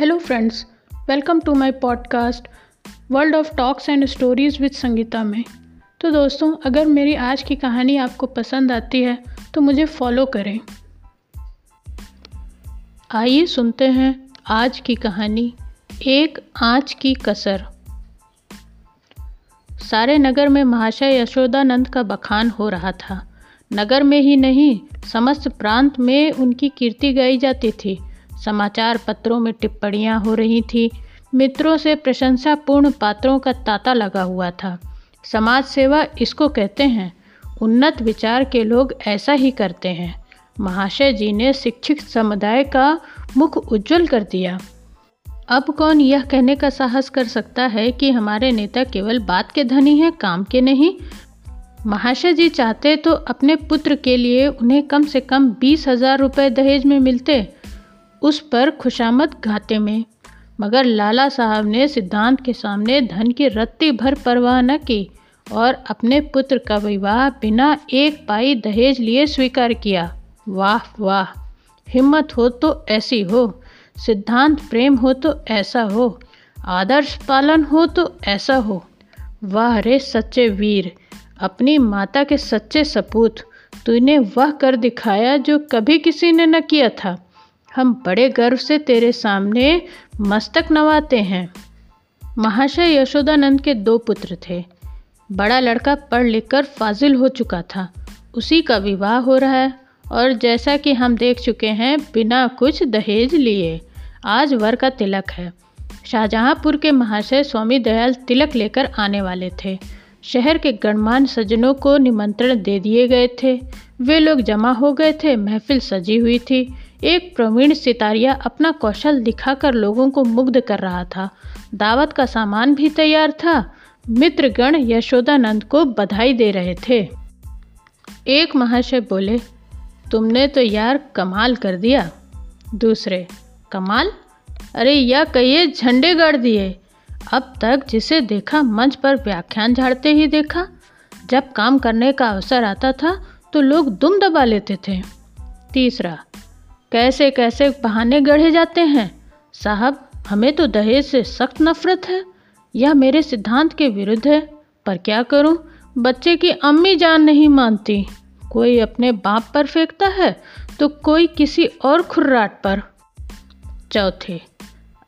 Hello friends welcome to my podcast world of talks and stories with Sangeeta में। तो दोस्तों, अगर मेरी आज की कहानी आपको पसंद आती है तो मुझे फॉलो करें। आइए सुनते हैं आज की कहानी, एक आँच की कसर। सारे नगर में महाशय यशोदानंद का बखान हो रहा था। नगर में ही नहीं, समस्त प्रांत में उनकी कीर्ति गाई जाती थी। समाचार पत्रों में टिप्पणियाँ हो रही थी। मित्रों से प्रशंसापूर्ण पात्रों का तांता लगा हुआ था। समाज सेवा इसको कहते हैं, उन्नत विचार के लोग ऐसा ही करते हैं। महाशय जी ने शिक्षित समुदाय का मुख उज्जवल कर दिया। अब कौन यह कहने का साहस कर सकता है कि हमारे नेता केवल बात के धनी हैं, काम के नहीं? महाशय जी चाहते तो अपने पुत्र के लिए उन्हें कम से कम बीस हज़ार रुपये दहेज में मिलते। उस पर खुशामद घाटे में। मगर लाला साहब ने सिद्धांत के सामने धन की रत्ती भर परवाह न की और अपने पुत्र का विवाह बिना एक पाई दहेज लिए स्वीकार किया। वाह वाह, हिम्मत हो तो ऐसी हो, सिद्धांत प्रेम हो तो ऐसा हो, आदर्श पालन हो तो ऐसा हो। वाह रे सच्चे वीर, अपनी माता के सच्चे सपूत, तूने वह कर दिखाया जो कभी किसी ने न किया था। हम बड़े गर्व से तेरे सामने मस्तक नवाते हैं। महाशय यशोदानंद के दो पुत्र थे। बड़ा लड़का पढ़ लिख कर फाजिल हो चुका था। उसी का विवाह हो रहा है और जैसा कि हम देख चुके हैं, बिना कुछ दहेज लिए आज वर का तिलक है। शाहजहांपुर के महाशय स्वामी दयाल तिलक लेकर आने वाले थे। शहर के गणमान सज्जनों को निमंत्रण दे दिए गए थे। वे लोग जमा हो गए थे, महफिल सजी हुई थी। एक प्रवीण सितारिया अपना कौशल दिखाकर लोगों को मुग्ध कर रहा था। दावत का सामान भी तैयार था। मित्रगण यशोदानंद को बधाई दे रहे थे। एक महाशय बोले, तुमने तो यार कमाल कर दिया। दूसरे, कमाल? अरे यह कहिए झंडे गाड़ दिए। अब तक जिसे देखा मंच पर व्याख्यान झाड़ते ही देखा। जब काम करने का अवसर आता था तो लोग दुम दबा लेते थे। तीसरा कैसे कैसे बहाने गढ़े जाते हैं? साहब, हमें तो दहेज से सख्त नफरत है। यह मेरे सिद्धांत के विरुद्ध है। पर क्या करूँ? बच्चे की अम्मी जान नहीं मानती। कोई अपने बाप पर फेंकता है तो कोई किसी और खुर्राट पर। चौथे,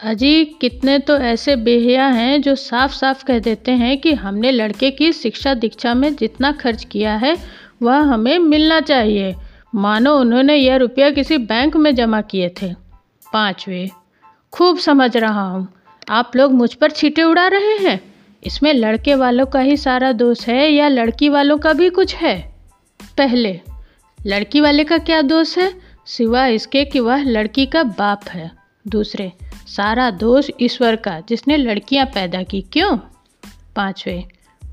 अजी, कितने तो ऐसे बेहया हैं जो साफ़ साफ़ कह देते हैं कि हमने लड़के की शिक्षा दीक्षा में जितना खर्च किया है, वह हमें मिलना चाहिए। मानो उन्होंने यह रुपया किसी बैंक में जमा किए थे। पाँचवे, खूब समझ रहा हूँ। आप लोग मुझ पर छीटे उड़ा रहे हैं। इसमें लड़के वालों का ही सारा दोष है या लड़की वालों का भी कुछ है? पहले, लड़की वाले का क्या दोष है? सिवाय इसके कि वह लड़की का बाप है। दूसरे, सारा दोष ईश्वर का जिसने लड़कियाँ पैदा की, क्यों? पांचवे,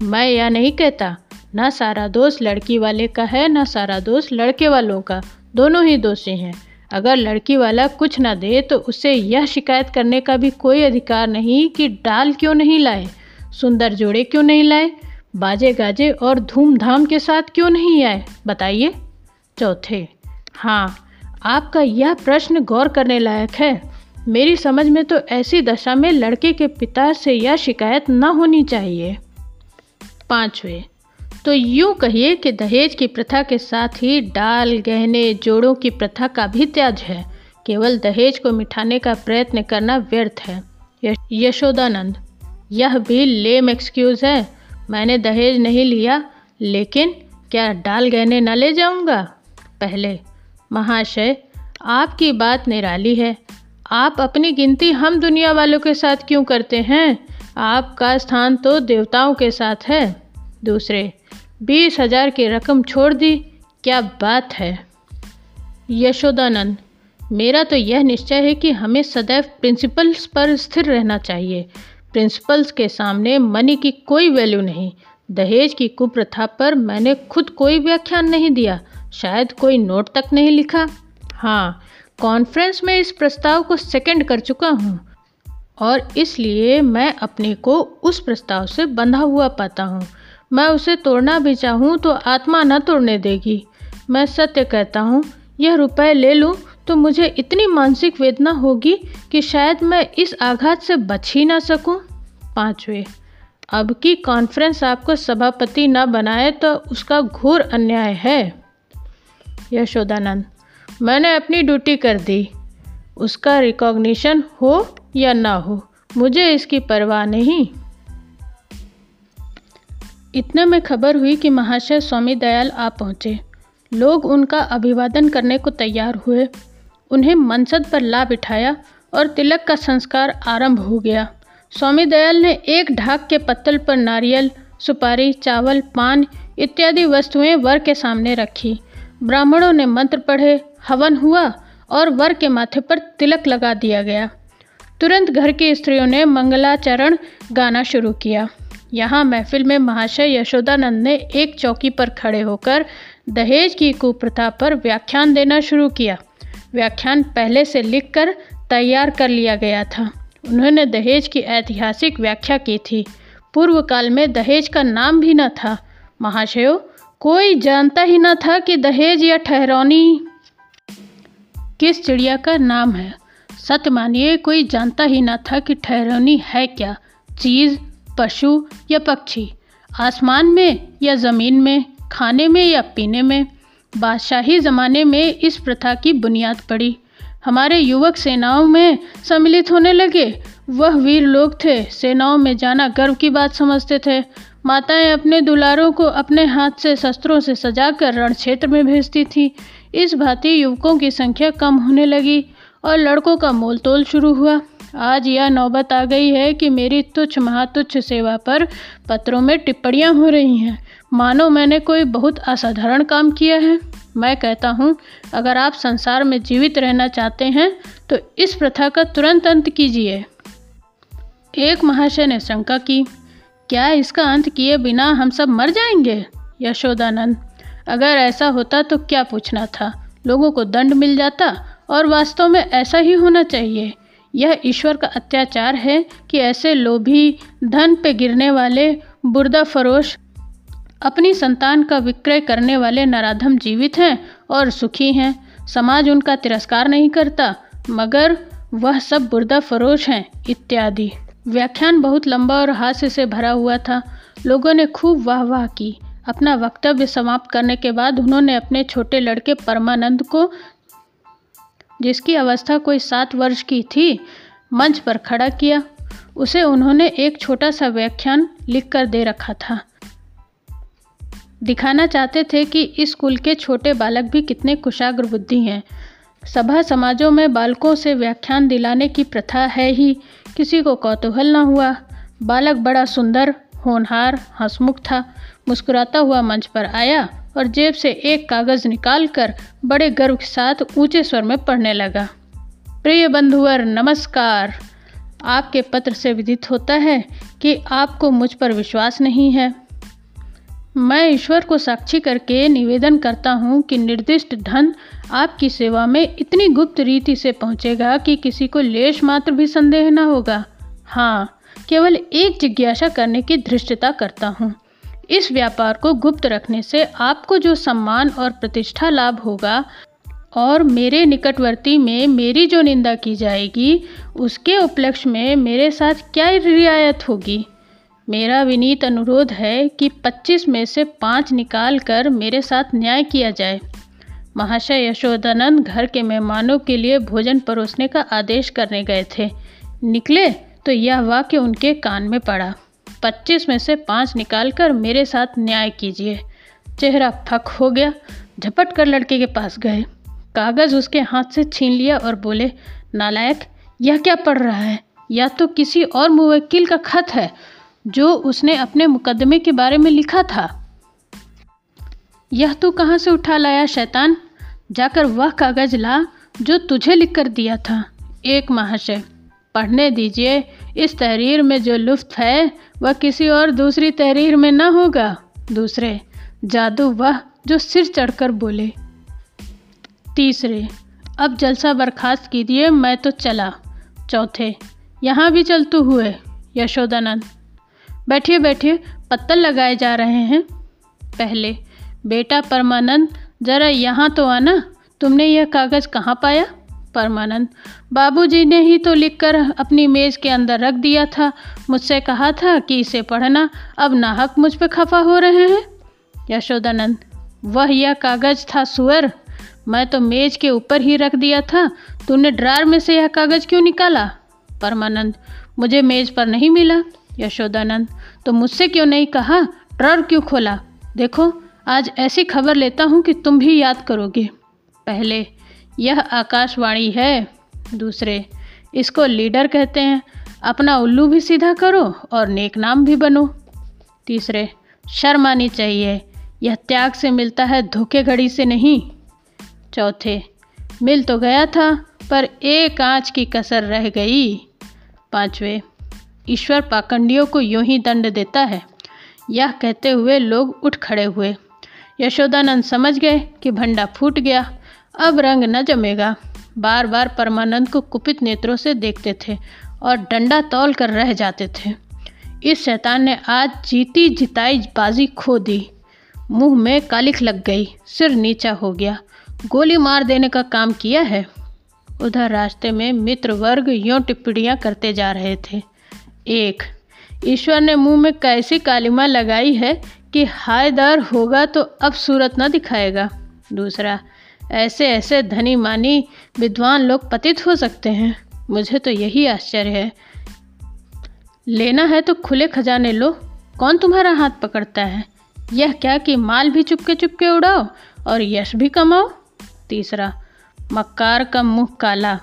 मैं यह नहीं कहता ना सारा दोष लड़की वाले का है, ना सारा दोष लड़के वालों का। दोनों ही दोषी हैं। अगर लड़की वाला कुछ ना दे तो उसे यह शिकायत करने का भी कोई अधिकार नहीं कि डाल क्यों नहीं लाए, सुंदर जोड़े क्यों नहीं लाए, बाजे गाजे और धूमधाम के साथ क्यों नहीं आए, बताइए। चौथे हाँ आपका यह प्रश्न गौर करने लायक है। मेरी समझ में तो ऐसी दशा में लड़के के पिता से यह शिकायत न होनी चाहिए। पाँचवें तो यूँ कहिए कि दहेज की प्रथा के साथ ही डाल, गहने, जोड़ों की प्रथा का भी त्याज है। केवल दहेज को मिठाने का प्रयत्न करना व्यर्थ है। यशोदानंद, यह भी लेम एक्सक्यूज़ है। मैंने दहेज नहीं लिया, लेकिन क्या डाल, गहने न ले जाऊँगा? पहले, महाशय, आपकी बात निराली है। आप अपनी गिनती हम दुनिया वालों के साथ क्यों करते हैं? आपका स्थान तो देवताओं के साथ है। दूसरे बीस हज़ार की रकम छोड़ दी? क्या बात है। यशोदानंद, मेरा तो यह निश्चय है कि हमें सदैव प्रिंसिपल्स पर स्थिर रहना चाहिए। प्रिंसिपल्स के सामने मनी की कोई वैल्यू नहीं। दहेज की कुप्रथा पर मैंने खुद कोई व्याख्यान नहीं दिया। शायद कोई नोट तक नहीं लिखा। हाँ कॉन्फ्रेंस में इस प्रस्ताव को सेकंड कर चुका हूँ। और इसलिए मैं अपने को उस प्रस्ताव से बंधा हुआ पाता हूँ। मैं उसे तोड़ना भी चाहूँ तो आत्मा न तोड़ने देगी। मैं सत्य कहता हूँ, यह रुपए ले लूँ तो मुझे इतनी मानसिक वेदना होगी कि शायद मैं इस आघात से बच ही ना सकूँ। पाँचवें, अब की कॉन्फ्रेंस आपको सभापति न बनाए तो उसका घोर अन्याय है। यशोदानंद, मैंने अपनी ड्यूटी कर दी। उसका रिकॉग्निशन हो या ना हो, मुझे इसकी परवाह नहीं। इतने में खबर हुई कि महाशय स्वामी दयाल आ पहुँचे। लोग उनका अभिवादन करने को तैयार हुए। उन्हें मनसद पर ला बिठाया और तिलक का संस्कार आरंभ हो गया। स्वामी दयाल ने एक ढाक के पत्तल पर नारियल, सुपारी, चावल, पान इत्यादि वस्तुएँ वर के सामने रखी। ब्राह्मणों ने मंत्र पढ़े, हवन हुआ और वर के माथे पर तिलक लगा दिया गया। तुरंत घर की स्त्रियों ने मंगलाचरण गाना शुरू किया। यहाँ महफिल में महाशय यशोदानंद ने एक चौकी पर खड़े होकर दहेज की कुप्रथा पर व्याख्यान देना शुरू किया। व्याख्यान पहले से लिखकर तैयार कर लिया गया था। उन्होंने दहेज की ऐतिहासिक व्याख्या की थी। पूर्व काल में दहेज का नाम भी न था। महाशयो, कोई जानता ही न था कि दहेज या ठहरौनी किस चिड़िया का नाम है। सत्य मानिए, कोई जानता ही न था कि ठहरौनी है क्या। चीज़ पशु या पक्षी? आसमान में या ज़मीन में, खाने में या पीने में? बादशाही ज़माने में इस प्रथा की बुनियाद पड़ी। हमारे युवक सेनाओं में सम्मिलित होने लगे। वह वीर लोग थे। सेनाओं में जाना गर्व की बात समझते थे। माताएँ अपने दुलारों को अपने हाथ से शस्त्रों से सजाकर रण क्षेत्र में भेजती थी। इस भांति युवकों की संख्या कम होने लगी और लड़कों का मोल तोल शुरू हुआ। आज यह नौबत आ गई है कि मेरी तुच्छ महातुच्छ सेवा पर पत्रों में टिप्पणियाँ हो रही हैं। मानो मैंने कोई बहुत असाधारण काम किया है। मैं कहता हूँ, अगर आप संसार में जीवित रहना चाहते हैं तो इस प्रथा का तुरंत अंत कीजिए। एक महाशय ने शंका की, क्या इसका अंत किए बिना हम सब मर जाएँगे? यशोदानंद, अगर ऐसा होता तो क्या पूछना था? लोगों को दंड मिल जाता और वास्तव में ऐसा ही होना चाहिए। यह ईश्वर का अत्याचार है कि ऐसे लोभी धन पे गिरने वाले बुर्दा फरोश अपनी संतान का विक्रय करने वाले नराधम जीवित हैं और सुखी हैं। समाज उनका तिरस्कार नहीं करता, मगर वह सब बुर्दा फरोश हैं, इत्यादि। व्याख्यान बहुत लंबा और हास्य से भरा हुआ था। लोगों ने खूब वाह वाह की। अपना वक्तव्य समाप्त करने के बाद उन्होंने अपने छोटे लड़के परमानंद को जिसकी अवस्था कोई सात वर्ष की थी, मंच पर खड़ा किया। उसे उन्होंने एक छोटा सा व्याख्यान लिख कर दे रखा था। दिखाना चाहते थे कि इस कुल के छोटे बालक भी कितने कुशाग्र बुद्धि हैं। सभा समाजों में बालकों से व्याख्यान दिलाने की प्रथा है ही। किसी को कौतूहल न हुआ। बालक बड़ा सुंदर, होनहार, हंसमुख था। मुस्कुराता हुआ मंच पर आया। और जेब से एक कागज़ निकालकर बड़े गर्व के साथ ऊँचे स्वर में पढ़ने लगा। प्रिय बंधुवर, नमस्कार। आपके पत्र से विदित होता है कि आपको मुझ पर विश्वास नहीं है। मैं ईश्वर को साक्षी करके निवेदन करता हूँ कि निर्दिष्ट धन आपकी सेवा में इतनी गुप्त रीति से पहुँचेगा कि किसी को लेश मात्र भी संदेह न होगा। हाँ केवल एक जिज्ञासा करने की धृष्टता करता हूँ। इस व्यापार को गुप्त रखने से आपको जो सम्मान और प्रतिष्ठा लाभ होगा और मेरे निकटवर्ती में मेरी जो निंदा की जाएगी, उसके उपलक्ष्य में मेरे साथ क्या रियायत होगी? मेरा विनीत अनुरोध है कि 25 में से पाँच निकाल कर मेरे साथ न्याय किया जाए। महाशय यशोदानंद घर के मेहमानों के लिए भोजन परोसने का आदेश करने गए थे। निकले तो यह वाक्य उनके कान में पड़ा। पच्चीस में से पाँच निकाल कर मेरे साथ न्याय कीजिए। चेहरा फक हो गया, झपट कर लड़के के पास गए। कागज़ उसके हाथ से छीन लिया और बोले, नालायक, यह क्या पढ़ रहा है? या तो किसी और मुवक्किल का खत है, जो उसने अपने मुकदमे के बारे में लिखा था? यह तू कहाँ से उठा लाया, शैतान? जाकर वह कागज़ ला, जो तुझे लिख कर दिया था। एक महाशय पढ़ने दीजिए। इस तहरीर में जो लुफ्त है, वह किसी और दूसरी तहरीर में न होगा। दूसरे, जादू वह जो सिर चढ़कर बोले। तीसरे, अब जलसा बर्खास्त कीजिए, मैं तो चला। चौथे, यहाँ भी चलते हुए, यशोदानंद। बैठिए बैठिए, पत्तल लगाए जा रहे हैं। पहले, बेटा परमानंद, ज़रा यहाँ तो आना। तुमने यह कागज़ कहाँ पाया? परमानंद। बाबूजी ने ही तो लिखकर अपनी मेज़ के अंदर रख दिया था। मुझसे कहा था कि इसे पढ़ना। अब नाहक मुझ पर खफा हो रहे हैं। यशोदानंद, वह यह कागज़ था सुअर। मैं तो मेज के ऊपर ही रख दिया था। तूने ड्रार में से यह कागज़ क्यों निकाला? परमानंद, मुझे मेज पर नहीं मिला। यशोदानंद तो मुझसे क्यों नहीं कहा? ड्रार क्यों खोला? देखो, आज ऐसी खबर लेता हूँ कि तुम भी याद करोगे। पहले यह आकाशवाणी है। दूसरे, इसको लीडर कहते हैं। अपना उल्लू भी सीधा करो और नेक नाम भी बनो। तीसरे शर्म आनी चाहिए। यह त्याग से मिलता है, धोखे घड़ी से नहीं। चौथे, मिल तो गया था, पर एक आँच की कसर रह गई। पांचवे, ईश्वर पाखंडियों को यूँ ही दंड देता है। यह कहते हुए लोग उठ खड़े हुए। यशोदानंद समझ गए कि भंडा फूट गया। अब रंग न जमेगा। बार बार परमानंद को कुपित नेत्रों से देखते थे और डंडा तौल कर रह जाते थे। इस शैतान ने आज जीती जिताई बाजी खो दी। मुँह में कालिख लग गई, सिर नीचा हो गया। गोली मार देने का काम किया है? उधर रास्ते में मित्र वर्ग यों टिप्पणियाँ करते जा रहे थे। एक, ईश्वर ने मुँह में कैसी कालिमा लगाई है कि हायदार होगा तो अब सूरत न दिखाएगा। दूसरा ऐसे ऐसे धनी मानी विद्वान लोग पतित हो सकते हैं। मुझे तो यही आश्चर्य है। लेना है तो खुले खजाने लो। कौन तुम्हारा हाथ पकड़ता है? यह क्या कि माल भी चुपके चुपके उड़ाओ और यश भी कमाओ? तीसरा, मक्कार का मुँह काला।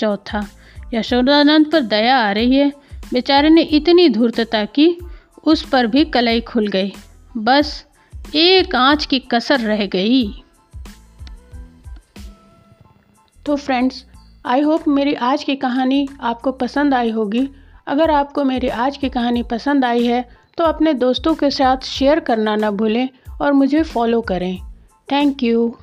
चौथा, यशोदानंद पर दया आ रही है। बेचारे ने इतनी धूर्तता की, उस पर भी कलई खुल गई। बस एक आँच की कसर रह गई। तो फ्रेंड्स आई होप मेरी आज की कहानी आपको पसंद आई होगी। अगर आपको मेरी आज की कहानी पसंद आई है तो अपने दोस्तों के साथ शेयर करना ना भूलें और मुझे फॉलो करें। Thank you